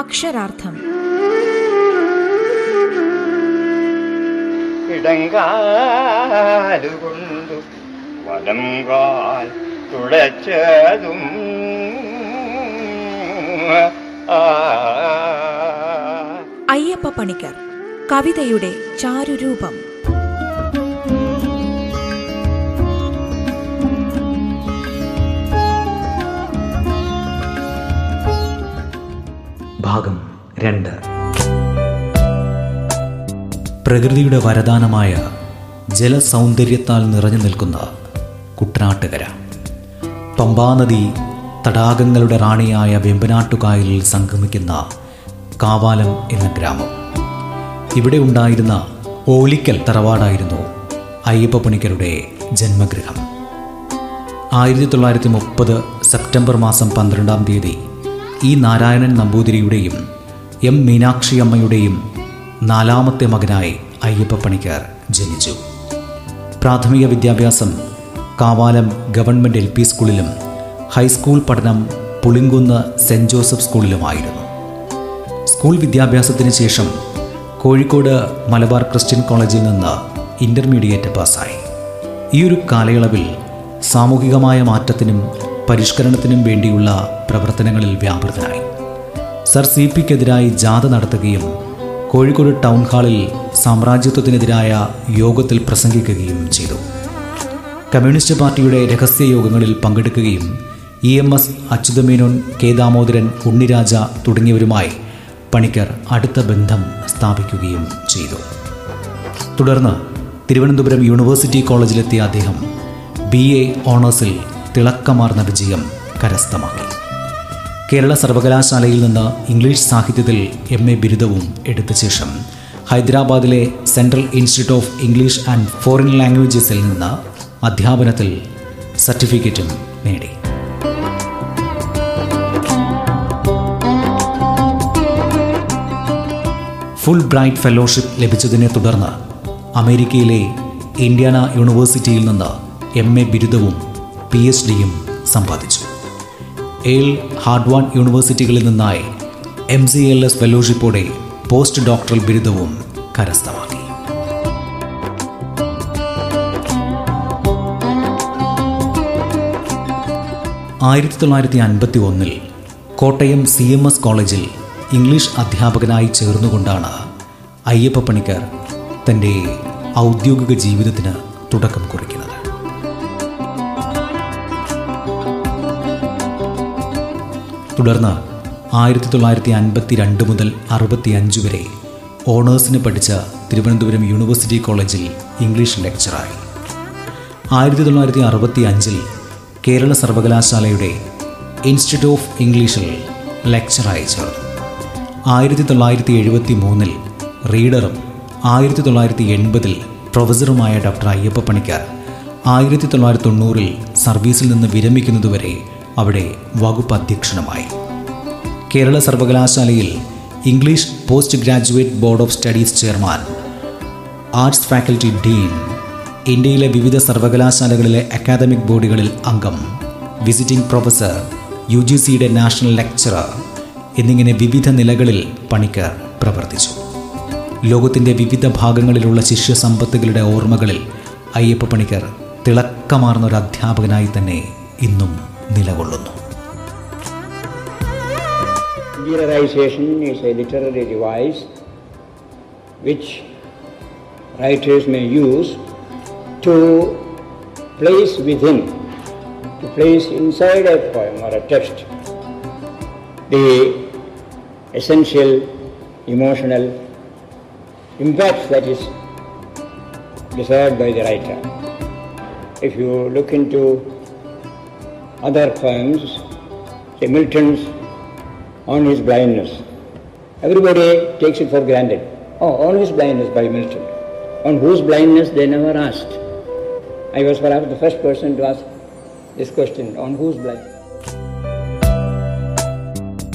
അക്ഷരാർത്ഥം. ഇടങ്കാലുകൊണ്ടു വലം കാൽ തുളച്ചതും. അയ്യപ്പ പണിക്കർ കവിതയുടെ ചാരുരൂപം. ഭാഗം രണ്ട്. പ്രകൃതിയുടെ വരദാനമായ ജലസൗന്ദര്യത്താൽ നിറഞ്ഞു നിൽക്കുന്ന കുട്ടനാട്ടുകര. പമ്പാനദി തടാകങ്ങളുടെ റാണിയായ വെമ്പനാട്ടുകായലിൽ സംഗമിക്കുന്ന കാവാലം എന്ന ഗ്രാമം. ഇവിടെ ഉണ്ടായിരുന്ന ഓലിക്കൽ തറവാടായിരുന്നു അയ്യപ്പ പണിക്കരുടെ ജന്മഗൃഹം. ആയിരത്തി തൊള്ളായിരത്തി മുപ്പത് സെപ്റ്റംബർ മാസം പന്ത്രണ്ടാം തീയതി ഇ നാരായണൻ നമ്പൂതിരിയുടെയും എം മീനാക്ഷി അമ്മയുടെയും നാലാമത്തെ മകനായി അയ്യപ്പ പണിക്കർ ജനിച്ചു. പ്രാഥമിക വിദ്യാഭ്യാസം കാവാലം ഗവൺമെന്റ് എൽ പി സ്കൂളിലും ഹൈസ്കൂൾ പഠനം പുളിങ്കുന്ന് സെന്റ് ജോസഫ് സ്കൂളിലുമായിരുന്നു. സ്കൂൾ വിദ്യാഭ്യാസത്തിന് ശേഷം കോഴിക്കോട് മലബാർ ക്രിസ്ത്യൻ കോളേജിൽ നിന്ന് ഇന്റർമീഡിയറ്റ് പാസ്സായി. ഈ ഒരു കാലയളവിൽ സാമൂഹികമായ മാറ്റത്തിനും പരിഷ്കരണത്തിനും വേണ്ടിയുള്ള പ്രവർത്തനങ്ങളിൽ വ്യാപൃതനായി. സർ സി പിക്കെതിരായി ജാഥ നടത്തുകയും കോഴിക്കോട് ടൗൺ ഹാളിൽ സാമ്രാജ്യത്വത്തിനെതിരായ യോഗത്തിൽ പ്രസംഗിക്കുകയും ചെയ്തു. കമ്മ്യൂണിസ്റ്റ് പാർട്ടിയുടെ രഹസ്യ യോഗങ്ങളിൽ പങ്കെടുക്കുകയും E M S Achuthamenon K Damodaran Unniraja തുടങ്ങിയവരുമായി പണിക്കർ അടുത്ത ബന്ധം സ്ഥാപിക്കുകയും ചെയ്തു. തുടർന്ന് തിരുവനന്തപുരം യൂണിവേഴ്സിറ്റി കോളേജിലെത്തിയ അദ്ദേഹം ബി എ ഓണേഴ്സിൽ തിളക്കമാർന്ന വിജയം കരസ്ഥമാക്കി. കേരള സർവകലാശാലയിൽ നിന്ന് ഇംഗ്ലീഷ് സാഹിത്യത്തിൽ എം എ ബിരുദവും എടുത്ത ശേഷം ഹൈദരാബാദിലെ central institute of English and foreign ലാംഗ്വേജസിൽ നിന്ന് അധ്യാപനത്തിൽ സർട്ടിഫിക്കറ്റും നേടി. ഫുൾ ബ്രൈറ്റ് ഫെലോഷിപ്പ് ലഭിച്ചതിനെ തുടർന്ന് അമേരിക്കയിലെ ഇന്ത്യാന യൂണിവേഴ്സിറ്റിയിൽ നിന്ന് എം എ ബിരുദവും പി എച്ച് ഡിയും സമ്പാദിച്ചു. എയിൽ ഹാർഡ്വാൺ യൂണിവേഴ്സിറ്റികളിൽ നിന്നായി എം സി എൽ എസ് ഫെലോഷിപ്പോടെ പോസ്റ്റ് ഡോക്ടറൽ ബിരുദവും കരസ്ഥമാക്കി. ആയിരത്തി തൊള്ളായിരത്തി അൻപത്തി ഒന്നിൽ കോട്ടയം സി എം എസ് കോളേജിൽ ഇംഗ്ലീഷ് അധ്യാപകനായി ചേർന്നുകൊണ്ടാണ് അയ്യപ്പ പണിക്കർ തന്റെ ഔദ്യോഗിക ജീവിതത്തിന് തുടക്കം കുറിക്കുന്നത്. തുടർന്ന് ആയിരത്തി തൊള്ളായിരത്തി അൻപത്തി രണ്ട് മുതൽ അറുപത്തി അഞ്ച് വരെ ഓണേഴ്സിന് പഠിച്ച തിരുവനന്തപുരം യൂണിവേഴ്സിറ്റി കോളേജിൽ ഇംഗ്ലീഷ് ലെക്ചറായി. ആയിരത്തി തൊള്ളായിരത്തി അറുപത്തി അഞ്ചിൽ കേരള സർവകലാശാലയുടെ ഇൻസ്റ്റിറ്റ്യൂട്ട് ഓഫ് ഇംഗ്ലീഷിൽ ലെക്ചറായി ചേർന്നു. ആയിരത്തി തൊള്ളായിരത്തി എഴുപത്തി മൂന്നിൽ റീഡറും ആയിരത്തി തൊള്ളായിരത്തി എൺപതിൽ പ്രൊഫസറുമായ ഡോക്ടർ അയ്യപ്പ പണിക്കർ ആയിരത്തി തൊള്ളായിരത്തി തൊണ്ണൂറിൽ സർവീസിൽ നിന്ന് വിരമിക്കുന്നതുവരെ അവിടെ വകുപ്പ് അധ്യക്ഷനുമായി. കേരള സർവകലാശാലയിൽ English post graduate board of studies chairman arts faculty dean ഇന്ത്യയിലെ വിവിധ സർവകലാശാലകളിലെ അക്കാദമിക് ബോഡികളിൽ അംഗം വിസിറ്റിംഗ് പ്രൊഫസർ യു ജി സിയുടെ നാഷണൽ ലെക്ചറർ എന്നിങ്ങനെ വിവിധ നിലകളിൽ പണിക്കർ പ്രവർത്തിച്ചു. ലോകത്തിന്റെ വിവിധ ഭാഗങ്ങളിലുള്ള ശിഷ്യസമ്പത്തുകളുടെ ഓർമ്മകളിൽ അയ്യപ്പ പണിക്കർ തിളക്കമാർന്ന ഒരു അധ്യാപകനായി തന്നെ ഇന്നും നിലകൊള്ളുന്നു Literarization is a literary device which writers may use to place within, to place inside a poem or a text the essential emotional impact that is desired by the writer. If you look into other poems, say Milton's on his blindness. Everybody takes it for granted. Oh, on his blindness by Milton. On whose blindness they never asked. I was perhaps the first person to ask this question on whose blindness.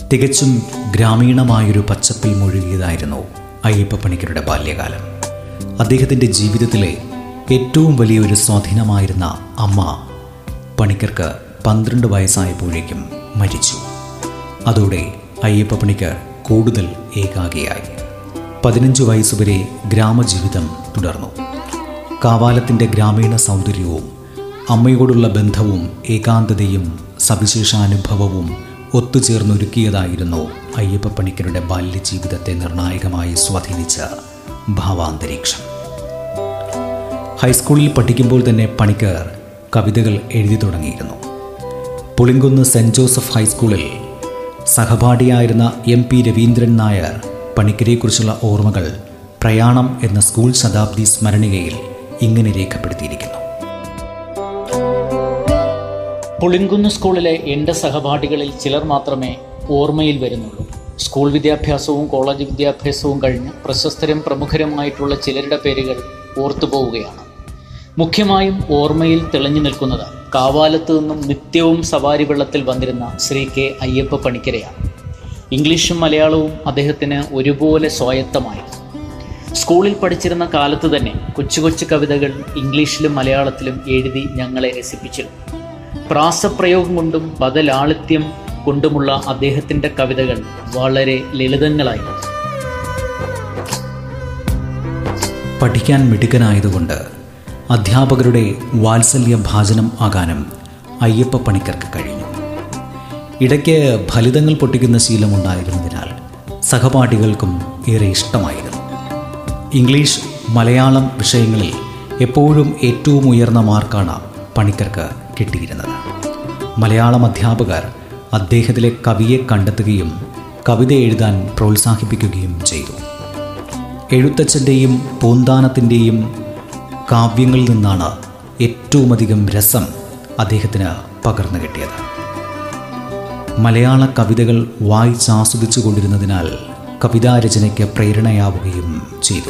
തികച്ചും ഗ്രാമീണമായൊരു പച്ചപ്പിൽ മുഴുകിയതായിരുന്നു അയ്യപ്പ പണിക്കരുടെ ബാല്യകാലം അദ്ദേഹത്തിന്റെ ജീവിതത്തിലെ ഏറ്റവും വലിയൊരു സ്വാധീനമായിരുന്ന അമ്മ പണിക്കർക്ക് പന്ത്രണ്ട് വയസ്സായപ്പോഴേക്കും മരിച്ചു. അതോടെ അയ്യപ്പ പണിക്കർ കൂടുതൽ ഏകാഗിയായി. പതിനഞ്ച് വയസ്സുവരെ ഗ്രാമജീവിതം തുടർന്നു. കാവാലത്തിന്റെ ഗ്രാമീണ സൗന്ദര്യവും അമ്മയോടുള്ള ബന്ധവും ഏകാന്തതയും സവിശേഷാനുഭവവും ഒത്തുചേർന്നൊരുക്കിയതായിരുന്നു അയ്യപ്പ പണിക്കരുടെ ബാല്യജീവിതത്തെ നിർണായകമായി സ്വാധീനിച്ച ഭാവാന്തരീക്ഷം. ഹൈസ്കൂളിൽ പഠിക്കുമ്പോൾ തന്നെ പണിക്കർ കവിതകൾ എഴുതി തുടങ്ങിയിരുന്നു. പുളിങ്കുന്ന് സെന്റ് ജോസഫ് ഹൈസ്കൂളിൽ സഹപാഠിയായിരുന്ന എം പി രവീന്ദ്രൻ നായർ പണിക്കരെക്കുറിച്ചുള്ള ഓർമ്മകൾ പ്രയാണം എന്ന സ്കൂൾ ശതാബ്ദി സ്മരണികയിൽ ഇങ്ങനെ രേഖപ്പെടുത്തിയിരിക്കുന്നു. പുളിങ്കുന്ന് സ്കൂളിലെ എന്റെ സഹപാഠികളിൽ ചിലർ മാത്രമേ ഓർമ്മയിൽ വരുന്നുള്ളൂ. സ്കൂൾ വിദ്യാഭ്യാസവും കോളേജ് വിദ്യാഭ്യാസവും കഴിഞ്ഞ് പ്രശസ്തരും പ്രമുഖരുമായിട്ടുള്ള ചിലരുടെ പേരുകൾ ഓർത്തുപോവുകയാണ്. മുഖ്യമായും ഓർമ്മയിൽ തെളിഞ്ഞു നിൽക്കുന്നത് കാവാലത്ത് നിന്നും നിത്യവും സവാരി വെള്ളത്തിൽ വന്നിരുന്ന ശ്രീ കെ അയ്യപ്പ പണിക്കരെയാണ്. ഇംഗ്ലീഷും മലയാളവും അദ്ദേഹത്തിന് ഒരുപോലെ സ്വായത്തമായി സ്കൂളിൽ പഠിച്ചിരുന്ന കാലത്ത് തന്നെ കൊച്ചു കൊച്ചു കവിതകൾ ഇംഗ്ലീഷിലും മലയാളത്തിലും എഴുതി ഞങ്ങളെ രസിപ്പിച്ചിരുന്നു. പ്രാസപ്രയോഗം കൊണ്ടും ബദലാളിത്യം കൊണ്ടുമുള്ള അദ്ദേഹത്തിന്റെ കവിതകൾ വളരെ ലളിതങ്ങളായിരുന്നു. പഠിക്കാൻ മിടുക്കനായതുകൊണ്ട് അധ്യാപകരുടെ വാത്സല്യ ഭാചനം ആകാനും അയ്യപ്പ പണിക്കർക്ക് കഴിഞ്ഞു. ഇടയ്ക്ക് ഫലിതങ്ങൾ പൊട്ടിക്കുന്ന ശീലമുണ്ടായിരുന്നതിനാൽ സഹപാഠികൾക്കും ഏറെ ഇഷ്ടമായിരുന്നു. ഇംഗ്ലീഷ് മലയാളം വിഷയങ്ങളിൽ എപ്പോഴും ഏറ്റവും ഉയർന്ന മാർക്കാണ് പണിക്കർക്ക് കിട്ടിയിരുന്നത്. മലയാളം അധ്യാപകർ അദ്ദേഹത്തിലെ കവിയെ കണ്ടെത്തുകയും കവിത എഴുതാൻ പ്രോത്സാഹിപ്പിക്കുകയും ചെയ്തു. എഴുത്തച്ഛന്റെയും പൂന്താനത്തിന്റെയും കാവ്യങ്ങളിൽ നിന്നാണ് ഏറ്റവുമധികം രസം അദ്ദേഹത്തിന് പകർന്നു കിട്ടിയത്. മലയാള കവിതകൾ വായിച്ചാസ്വദിച്ചു കൊണ്ടിരുന്നതിനാൽ കവിതാരചനയ്ക്ക് പ്രേരണയാവുകയും ചെയ്തു.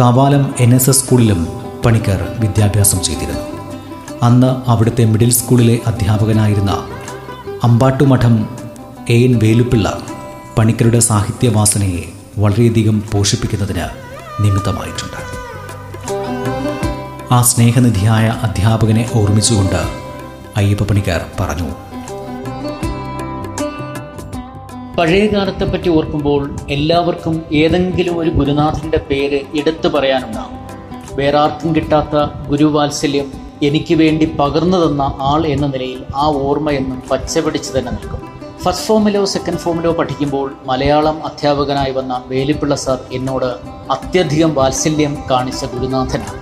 കാവാലം എൻ എസ് എസ് സ്കൂളിലും പണിക്കർ വിദ്യാഭ്യാസം ചെയ്തിരുന്നു. അന്ന് അവിടുത്തെ മിഡിൽ സ്കൂളിലെ അധ്യാപകനായിരുന്ന അമ്പാട്ടുമഠം എ എൻ വേലുപ്പിള്ള പണിക്കരുടെ സാഹിത്യവാസനയെ വളരെയധികം പോഷിപ്പിക്കുന്നതിന് നിമിത്തമായിട്ടുണ്ട്. ആ സ്നേഹനിധിയായ അധ്യാപകനെ ഓർമ്മിച്ചുകൊണ്ട് അയ്യപ്പ പണിക്കാർ പറഞ്ഞു. പഴയ കാലത്തെ പറ്റി ഓർക്കുമ്പോൾ എല്ലാവർക്കും ഏതെങ്കിലും ഒരു ഗുരുനാഥന്റെ പേര് എടുത്തു പറയാനുണ്ടാകും വേറെ ആർക്കും കിട്ടാത്ത ഗുരുവാത്സല്യം എനിക്ക് വേണ്ടി പകർന്നു തന്ന ആൾ എന്ന നിലയിൽ ആ ഓർമ്മ എന്നും പച്ചപിടിച്ച് തന്നെ നിൽക്കും. ഫസ്റ്റ് ഫോമിലോ സെക്കൻഡ് ഫോമിലോ പഠിക്കുമ്പോൾ മലയാളം അധ്യാപകനായി വന്ന വേലിപ്പിള്ള സാർ എന്നോട് അത്യധികം വാത്സല്യം കാണിച്ച ഗുരുനാഥനാണ്.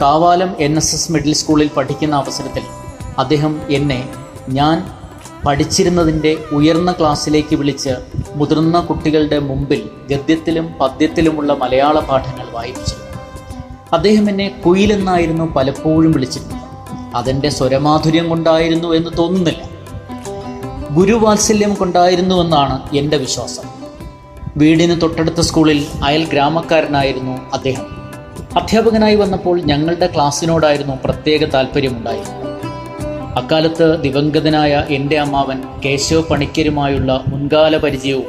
Kavalam N S S middle സ്കൂളിൽ പഠിക്കുന്ന അവസരത്തിൽ അദ്ദേഹം എന്നെ ഞാൻ പഠിച്ചിരുന്നതിന്റെ ഉയർന്ന ക്ലാസ്സിലേക്ക് വിളിച്ച് മുതിർന്ന കുട്ടികളുടെ മുമ്പിൽ ഗദ്യത്തിലും പദ്യത്തിലുമുള്ള മലയാള പാഠങ്ങൾ വായിപ്പിച്ചു. അദ്ദേഹം എന്നെ കുയിലെന്നായിരുന്നു പലപ്പോഴും വിളിച്ചിരുന്നത്. അതെന്റെ സ്വരമാധുര്യം കൊണ്ടായിരുന്നു എന്ന് തോന്നുന്നില്ല. ഗുരുവാത്സല്യം കൊണ്ടായിരുന്നുവെന്നാണ് എന്റെ വിശ്വാസം. വീടിന് തൊട്ടടുത്ത സ്കൂളിൽ അയൽ ഗ്രാമക്കാരനായിരുന്നു അദ്ദേഹം. അധ്യാപകനായി വന്നപ്പോൾ ഞങ്ങളുടെ ക്ലാസ്സിനോടായിരുന്നു പ്രത്യേക താല്പര്യമുണ്ടായി. അക്കാലത്ത് ദിവംഗതനായ എന്റെ അമ്മാവൻ കേശവ പണിക്കരുമായുള്ള മുൻകാല പരിചയവും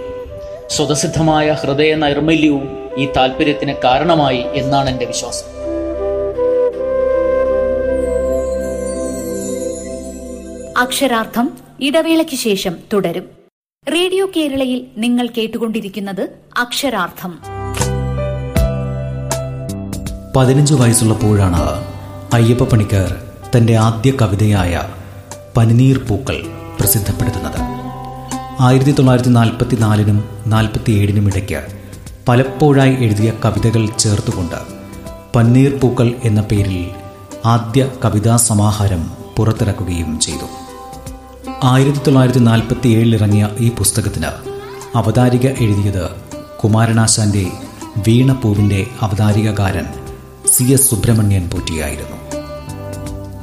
സ്വതസിദ്ധമായ ഹൃദയ നൈർമല്യവും ഈ താല്പര്യത്തിന് കാരണമായി എന്നാണ് എന്റെ വിശ്വാസം. അക്ഷരാർത്ഥം ഇടവേളയ്ക്ക് ശേഷം തുടരും. റേഡിയോ കേരളയിൽ നിങ്ങൾ കേട്ടുകൊണ്ടിരിക്കുന്നത് അക്ഷരാർത്ഥം. പതിനഞ്ച് വയസ്സുള്ളപ്പോഴാണ് അയ്യപ്പ പണിക്കർ തന്റെ ആദ്യ കവിതയായ പനിനീർ പൂക്കൾ പ്രസിദ്ധപ്പെടുത്തുന്നത്. ആയിരത്തി തൊള്ളായിരത്തി നാൽപ്പത്തി നാലിനും നാൽപ്പത്തി ഏഴിനും ഇടയ്ക്ക് പലപ്പോഴായി എഴുതിയ കവിതകൾ ചേർത്തുകൊണ്ട് പന്നീർ പൂക്കൾ എന്ന പേരിൽ ആദ്യ കവിതാ സമാഹാരം പുറത്തിറക്കുകയും ചെയ്തു. ആയിരത്തി തൊള്ളായിരത്തി നാൽപ്പത്തി ഏഴിൽ ഇറങ്ങിയ ഈ പുസ്തകത്തിന് അവതാരിക എഴുതിയത് കുമാരനാശാന്റെ വീണപ്പൂവിന്റെ അവതാരികകാരൻ സി എസ് സുബ്രഹ്മണ്യൻ പോറ്റിയായിരുന്നു.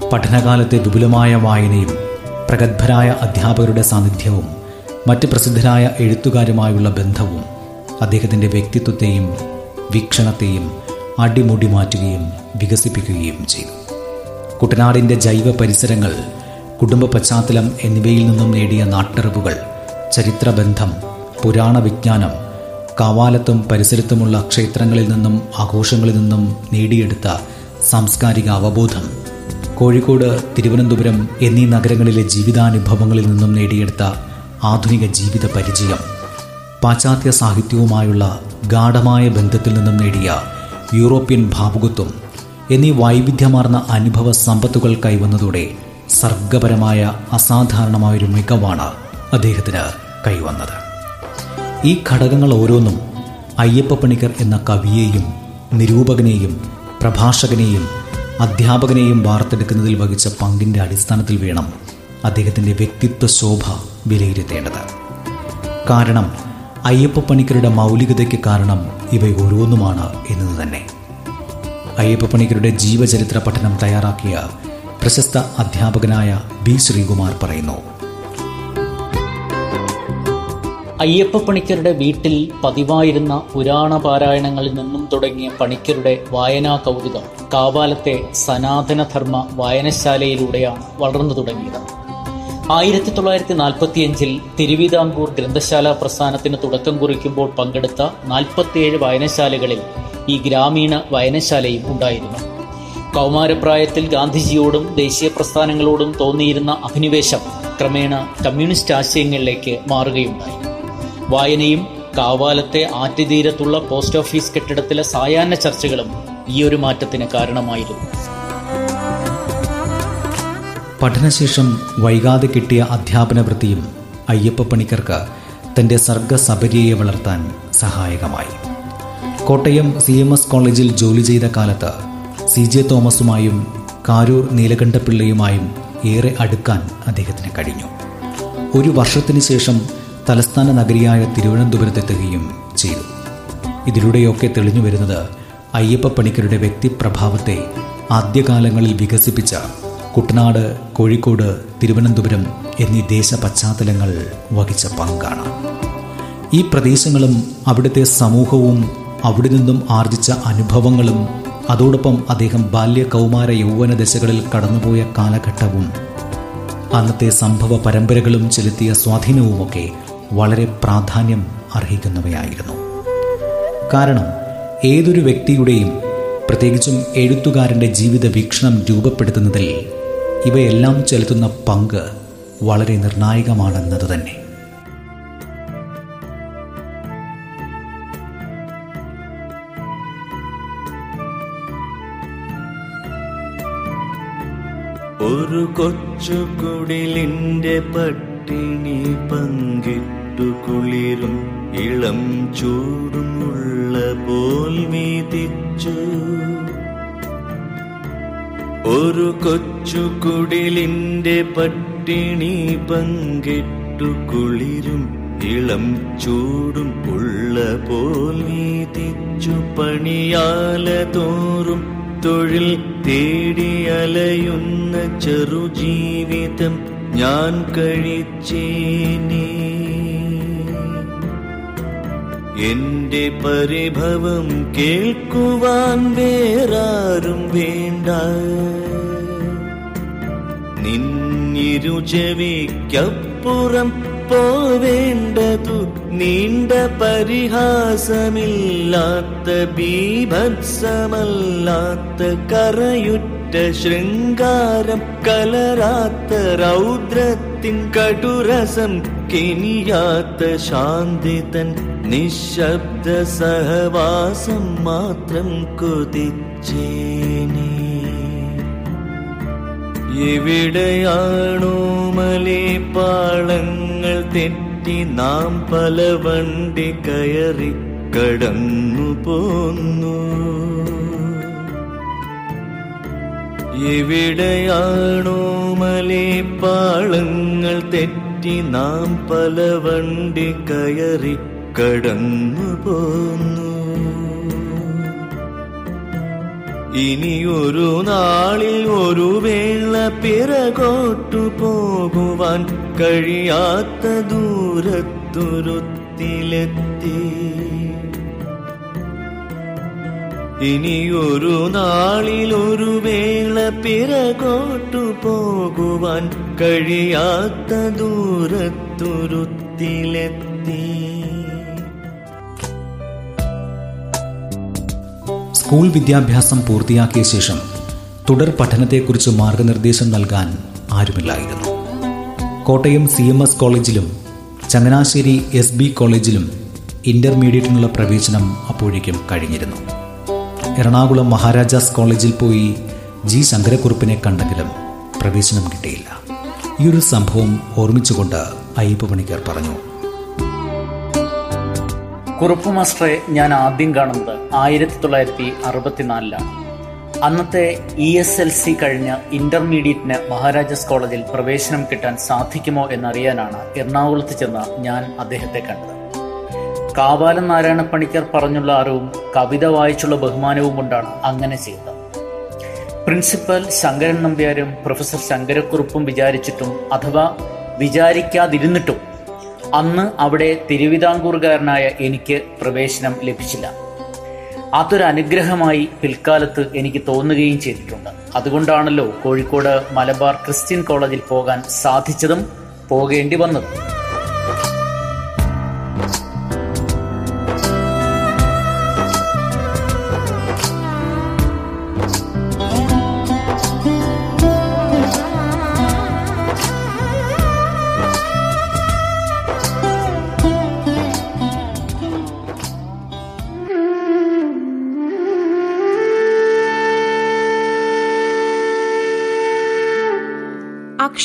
പഠനകാലത്തെ വിപുലമായ വായനയും പ്രഗത്ഭരായ അധ്യാപകരുടെ സാന്നിധ്യവും മറ്റ് പ്രസിദ്ധരായ എഴുത്തുകാരുമായുള്ള ബന്ധവും അദ്ദേഹത്തിന്റെ വ്യക്തിത്വത്തെയും വീക്ഷണത്തെയും അടിമുടി മാറ്റുകയും വികസിപ്പിക്കുകയും ചെയ്തു. കുട്ടനാടിന്റെ ജൈവ പരിസരങ്ങൾ കുടുംബ പശ്ചാത്തലം എന്നിവയിൽ നിന്നും നേടിയ നാട്ടറിവുകൾ ചരിത്രബന്ധം പുരാണ വിജ്ഞാനം കാവാലത്തും പരിസരത്തുമുള്ള ക്ഷേത്രങ്ങളിൽ നിന്നും ആഘോഷങ്ങളിൽ നിന്നും നേടിയെടുത്ത സാംസ്കാരിക അവബോധം. കോഴിക്കോട് തിരുവനന്തപുരം എന്നീ നഗരങ്ങളിലെ ജീവിതാനുഭവങ്ങളിൽ നിന്നും നേടിയെടുത്ത ആധുനിക ജീവിത പരിചയം. പാശ്ചാത്യ സാഹിത്യവുമായുള്ള ഗാഠമായ ബന്ധത്തിൽ നിന്നും നേടിയ യൂറോപ്യൻ ഭാവുകത്വം എന്നീ വൈവിധ്യമാർന്ന അനുഭവ സമ്പത്തുകൾ കൈവന്നതോടെ സർഗപരമായ അസാധാരണമായൊരു മികവാണ് അദ്ദേഹത്തിന് കൈവന്നത്. ഈ ഘടകങ്ങൾ ഓരോന്നും അയ്യപ്പ പണിക്കർ എന്ന കവിയെയും നിരൂപകനെയും പ്രഭാഷകനെയും അധ്യാപകനെയും വാർത്തെടുക്കുന്നതിൽ വഹിച്ച പങ്കിന്റെ അടിസ്ഥാനത്തിൽ വേണം അദ്ദേഹത്തിന്റെ വ്യക്തിത്വ ശോഭ വിലയിരുത്തേണ്ടത്. കാരണം അയ്യപ്പ പണിക്കരുടെ മൗലികതയ്ക്ക് കാരണം ഇവ ഓരോന്നുമാണ് എന്നത് തന്നെ. അയ്യപ്പ പണിക്കരുടെ ജീവചരിത്ര പഠനം തയ്യാറാക്കിയ പ്രശസ്ത അധ്യാപകനായ ബി ശ്രീകുമാർ പറയുന്നു അയ്യപ്പ പണിക്കരുടെ വീട്ടിൽ പതിവായിരുന്ന പുരാണ പാരായണങ്ങളിൽ നിന്നും തുടങ്ങിയ പണിക്കരുടെ വായനാ കൗതുകം കാവാലത്തെ സനാതനധർമ്മ വായനശാലയിലൂടെയാണ് വളർന്നു തുടങ്ങിയത്. ആയിരത്തി തൊള്ളായിരത്തി നാൽപ്പത്തിയഞ്ചിൽ തിരുവിതാംകൂർ ഗ്രന്ഥശാല പ്രസ്ഥാനത്തിന് തുടക്കം കുറിക്കുമ്പോൾ പങ്കെടുത്ത നാൽപ്പത്തിയേഴ് വായനശാലകളിൽ ഈ ഗ്രാമീണ വായനശാലയും ഉണ്ടായിരുന്നു. കൗമാരപ്രായത്തിൽ ഗാന്ധിജിയോടും ദേശീയ പ്രസ്ഥാനങ്ങളോടും തോന്നിയിരുന്ന അഭിനിവേശം ക്രമേണ കമ്മ്യൂണിസ്റ്റ് ആശയങ്ങളിലേക്ക് മാറുകയുണ്ടായി. വായനയും കാവാലത്തെ ആറ്റുതീരത്തുള്ള പോസ്റ്റ് ഓഫീസ് കെട്ടിടത്തിലെ സായാഹ്ന ചർച്ചകളും ഈ ഒരു മാറ്റത്തിന് കാരണമായിരുന്നു. പഠനശേഷം വൈകാതെ കിട്ടിയ അധ്യാപന വൃത്തിയും അയ്യപ്പ പണിക്കർക്ക് തന്റെ സർഗസബരിയെ വളർത്താൻ സഹായകമായി. കോട്ടയം സി എം എസ് കോളേജിൽ ജോലി ചെയ്ത കാലത്ത് സി ജെ തോമസുമായും കാരൂർ നീലകണ്ഠപിള്ളയുമായും ഏറെ അടുക്കാൻ അദ്ദേഹത്തിന് കഴിഞ്ഞു. ഒരു വർഷത്തിന് ശേഷം തലസ്ഥാന നഗരിയായ തിരുവനന്തപുരത്തെത്തുകയും ചെയ്തു. ഇതിലൂടെയൊക്കെ തെളിഞ്ഞു വരുന്നത് അയ്യപ്പ പണിക്കരുടെ വ്യക്തിപ്രഭാവത്തെ ആദ്യകാലങ്ങളിൽ വികസിപ്പിച്ച കുട്ടനാട് കോഴിക്കോട് തിരുവനന്തപുരം എന്നീ ദേശ പശ്ചാത്തലങ്ങൾ വഹിച്ച പങ്കാണ്. ഈ പ്രദേശങ്ങളും അവിടുത്തെ സമൂഹവും അവിടെ നിന്നും ആർജിച്ച അനുഭവങ്ങളും അതോടൊപ്പം അദ്ദേഹം ബാല്യ കൗമാര യൗവന ദശകളിൽ കടന്നുപോയ കാലഘട്ടവും അന്നത്തെ സംഭവ പരമ്പരകളും ചെലുത്തിയ സ്വാധീനവുമൊക്കെ വളരെ പ്രാധാന്യം അർഹിക്കുന്നവയായിരുന്നു. കാരണം ഏതൊരു വ്യക്തിയുടെയും പ്രത്യേകിച്ചും എഴുത്തുകാരന്റെ ജീവിത വീക്ഷണം രൂപപ്പെടുത്തുന്നതിൽ ഇവയെല്ലാം ചെലുത്തുന്ന പങ്ക് വളരെ നിർണായകമാണെന്നത് തന്നെ. ഒരു കൊച്ചു കുടിലിന്റെ പട്ടിണി പങ്കിട്ടു. കുളിരും ഇളം ചൂടുമുള്ള പോൽ വീതിച്ചു. ഒരു കൊച്ചു കുടിലിന്റെ പട്ടിണി പങ്കിട്ടു കുളിരും ഇളം ചൂടും ഉള്ള പോൽ വീതിച്ചു. പണിയാല തോറും തൊഴിൽ തേടി അലയുന്ന ചെറുജീവിതം ഞാൻ കഴിച്ചേനേ എന്റെ പരിഭവം കേൾക്കുവാൻ വേറാരും വേണ്ട. നിന്നിരുചെവിക്കപ്പുറം പോവേണ്ടതു നീണ്ട പരിഹാസമില്ലാത്ത ബീഭത്സമല്ലാത്ത കറയുറ്റ ശൃംഗാരം കലരാത്ത രൗദ്രത്തിൻ കടുരസം കെനിയാത്ത ശാന്തിതൻ നിശബ്ദ സഹവാസം മാത്രം കൊതിച്ചേനേ. എവിടെയാണോ മലിപ്പാളങ്ങൾ പാളങ്ങൾ തെറ്റി നാം പല വണ്ടി കയറി കടന്നു പോന്നു. എവിടെയാണോ മലിപ്പാളങ്ങൾ തെറ്റി നാം പല വണ്ടി കയറി കടന്നു പോന്നു ഇനിയൊരു നാളിൽ ഒരു വേള പിറകോട്ടു പോകുവാൻ കഴിയാത്ത ദൂരത്തുരുത്തിലെത്തി. ഇനിയൊരു നാളിൽ ഒരു വേള പിറകോട്ടു പോകുവാൻ കഴിയാത്ത ദൂരത്തുരുത്തിലെത്തി. സ്കൂൾ വിദ്യാഭ്യാസം പൂർത്തിയാക്കിയ ശേഷം തുടർ പഠനത്തെക്കുറിച്ച് മാർഗനിർദ്ദേശം നൽകാൻ ആരുമില്ലായിരുന്നു. കോട്ടയം സി എം എസ് കോളേജിലും ചങ്ങനാശ്ശേരി എസ് ബി കോളേജിലും ഇന്റർമീഡിയറ്റിനുള്ള പ്രവേശനം അപ്പോഴേക്കും കഴിഞ്ഞിരുന്നു. എറണാകുളം മഹാരാജാസ് കോളേജിൽ പോയി ജി ശങ്കരക്കുറുപ്പിനെ കണ്ടെങ്കിലും പ്രവേശനം കിട്ടിയില്ല. ഈ ഒരു സംഭവം ഓർമ്മിച്ചുകൊണ്ട് അയ്യപ്പ പണിക്കർ പറഞ്ഞു കുറുപ്പ് മാസ്റ്ററെ ഞാൻ ആദ്യം കാണുന്നത് ആയിരത്തി തൊള്ളായിരത്തി അറുപത്തിനാലിലാണ് അന്നത്തെ ഇ എസ് എൽ സി കഴിഞ്ഞ ഇന്റർമീഡിയറ്റിന് മഹാരാജാസ് കോളേജിൽ പ്രവേശനം കിട്ടാൻ സാധിക്കുമോ എന്നറിയാനാണ് എറണാകുളത്ത് ചെന്ന ഞാൻ അദ്ദേഹത്തെ കണ്ടത്. കാവാലം നാരായണ പണിക്കർ പറഞ്ഞുള്ള അറിവും കവിത വായിച്ചുള്ള ബഹുമാനവും കൊണ്ടാണ് അങ്ങനെ ചെയ്തത്. പ്രിൻസിപ്പൽ ശങ്കരൻ നമ്പ്യാരും പ്രൊഫസർ ശങ്കരക്കുറുപ്പും വിചാരിച്ചിട്ടും അഥവാ വിചാരിക്കാതിരുന്നിട്ടും അന്ന് അവിടെ തിരുവിതാംകൂറുകാരനായ എനിക്ക് പ്രവേശനം ലഭിച്ചില്ല. അതൊരു അനുഗ്രഹമായി പിൽക്കാലത്ത് എനിക്ക് തോന്നുകയും ചെയ്തിട്ടുണ്ട്. അതുകൊണ്ടാണല്ലോ കോഴിക്കോട് മലബാർ ക്രിസ്ത്യൻ കോളേജിൽ പോകാൻ സാധിച്ചതും പോകേണ്ടി വന്നതും.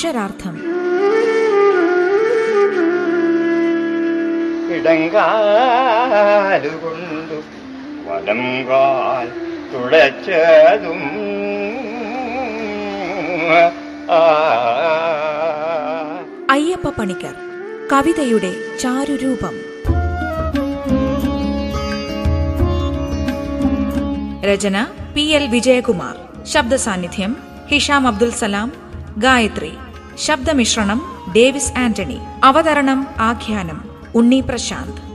അക്ഷരാർത്ഥം. ഇടങ്കാലുകൊണ്ടു വലം തുളച്ചതും അയ്യപ്പ പണിക്കർ കവിതയുടെ ചാരുരൂപം. രചന പി എൽ വിജയകുമാർ. ശബ്ദസാന്നിധ്യം ഹിഷാം അബ്ദുൽ സലാം. ഗായത്രി ശബ്ദമിശ്രണം ഡേവിസ് ആന്റണി. അവതരണം ആഖ്യാനം. ഉണ്ണി പ്രശാന്ത്.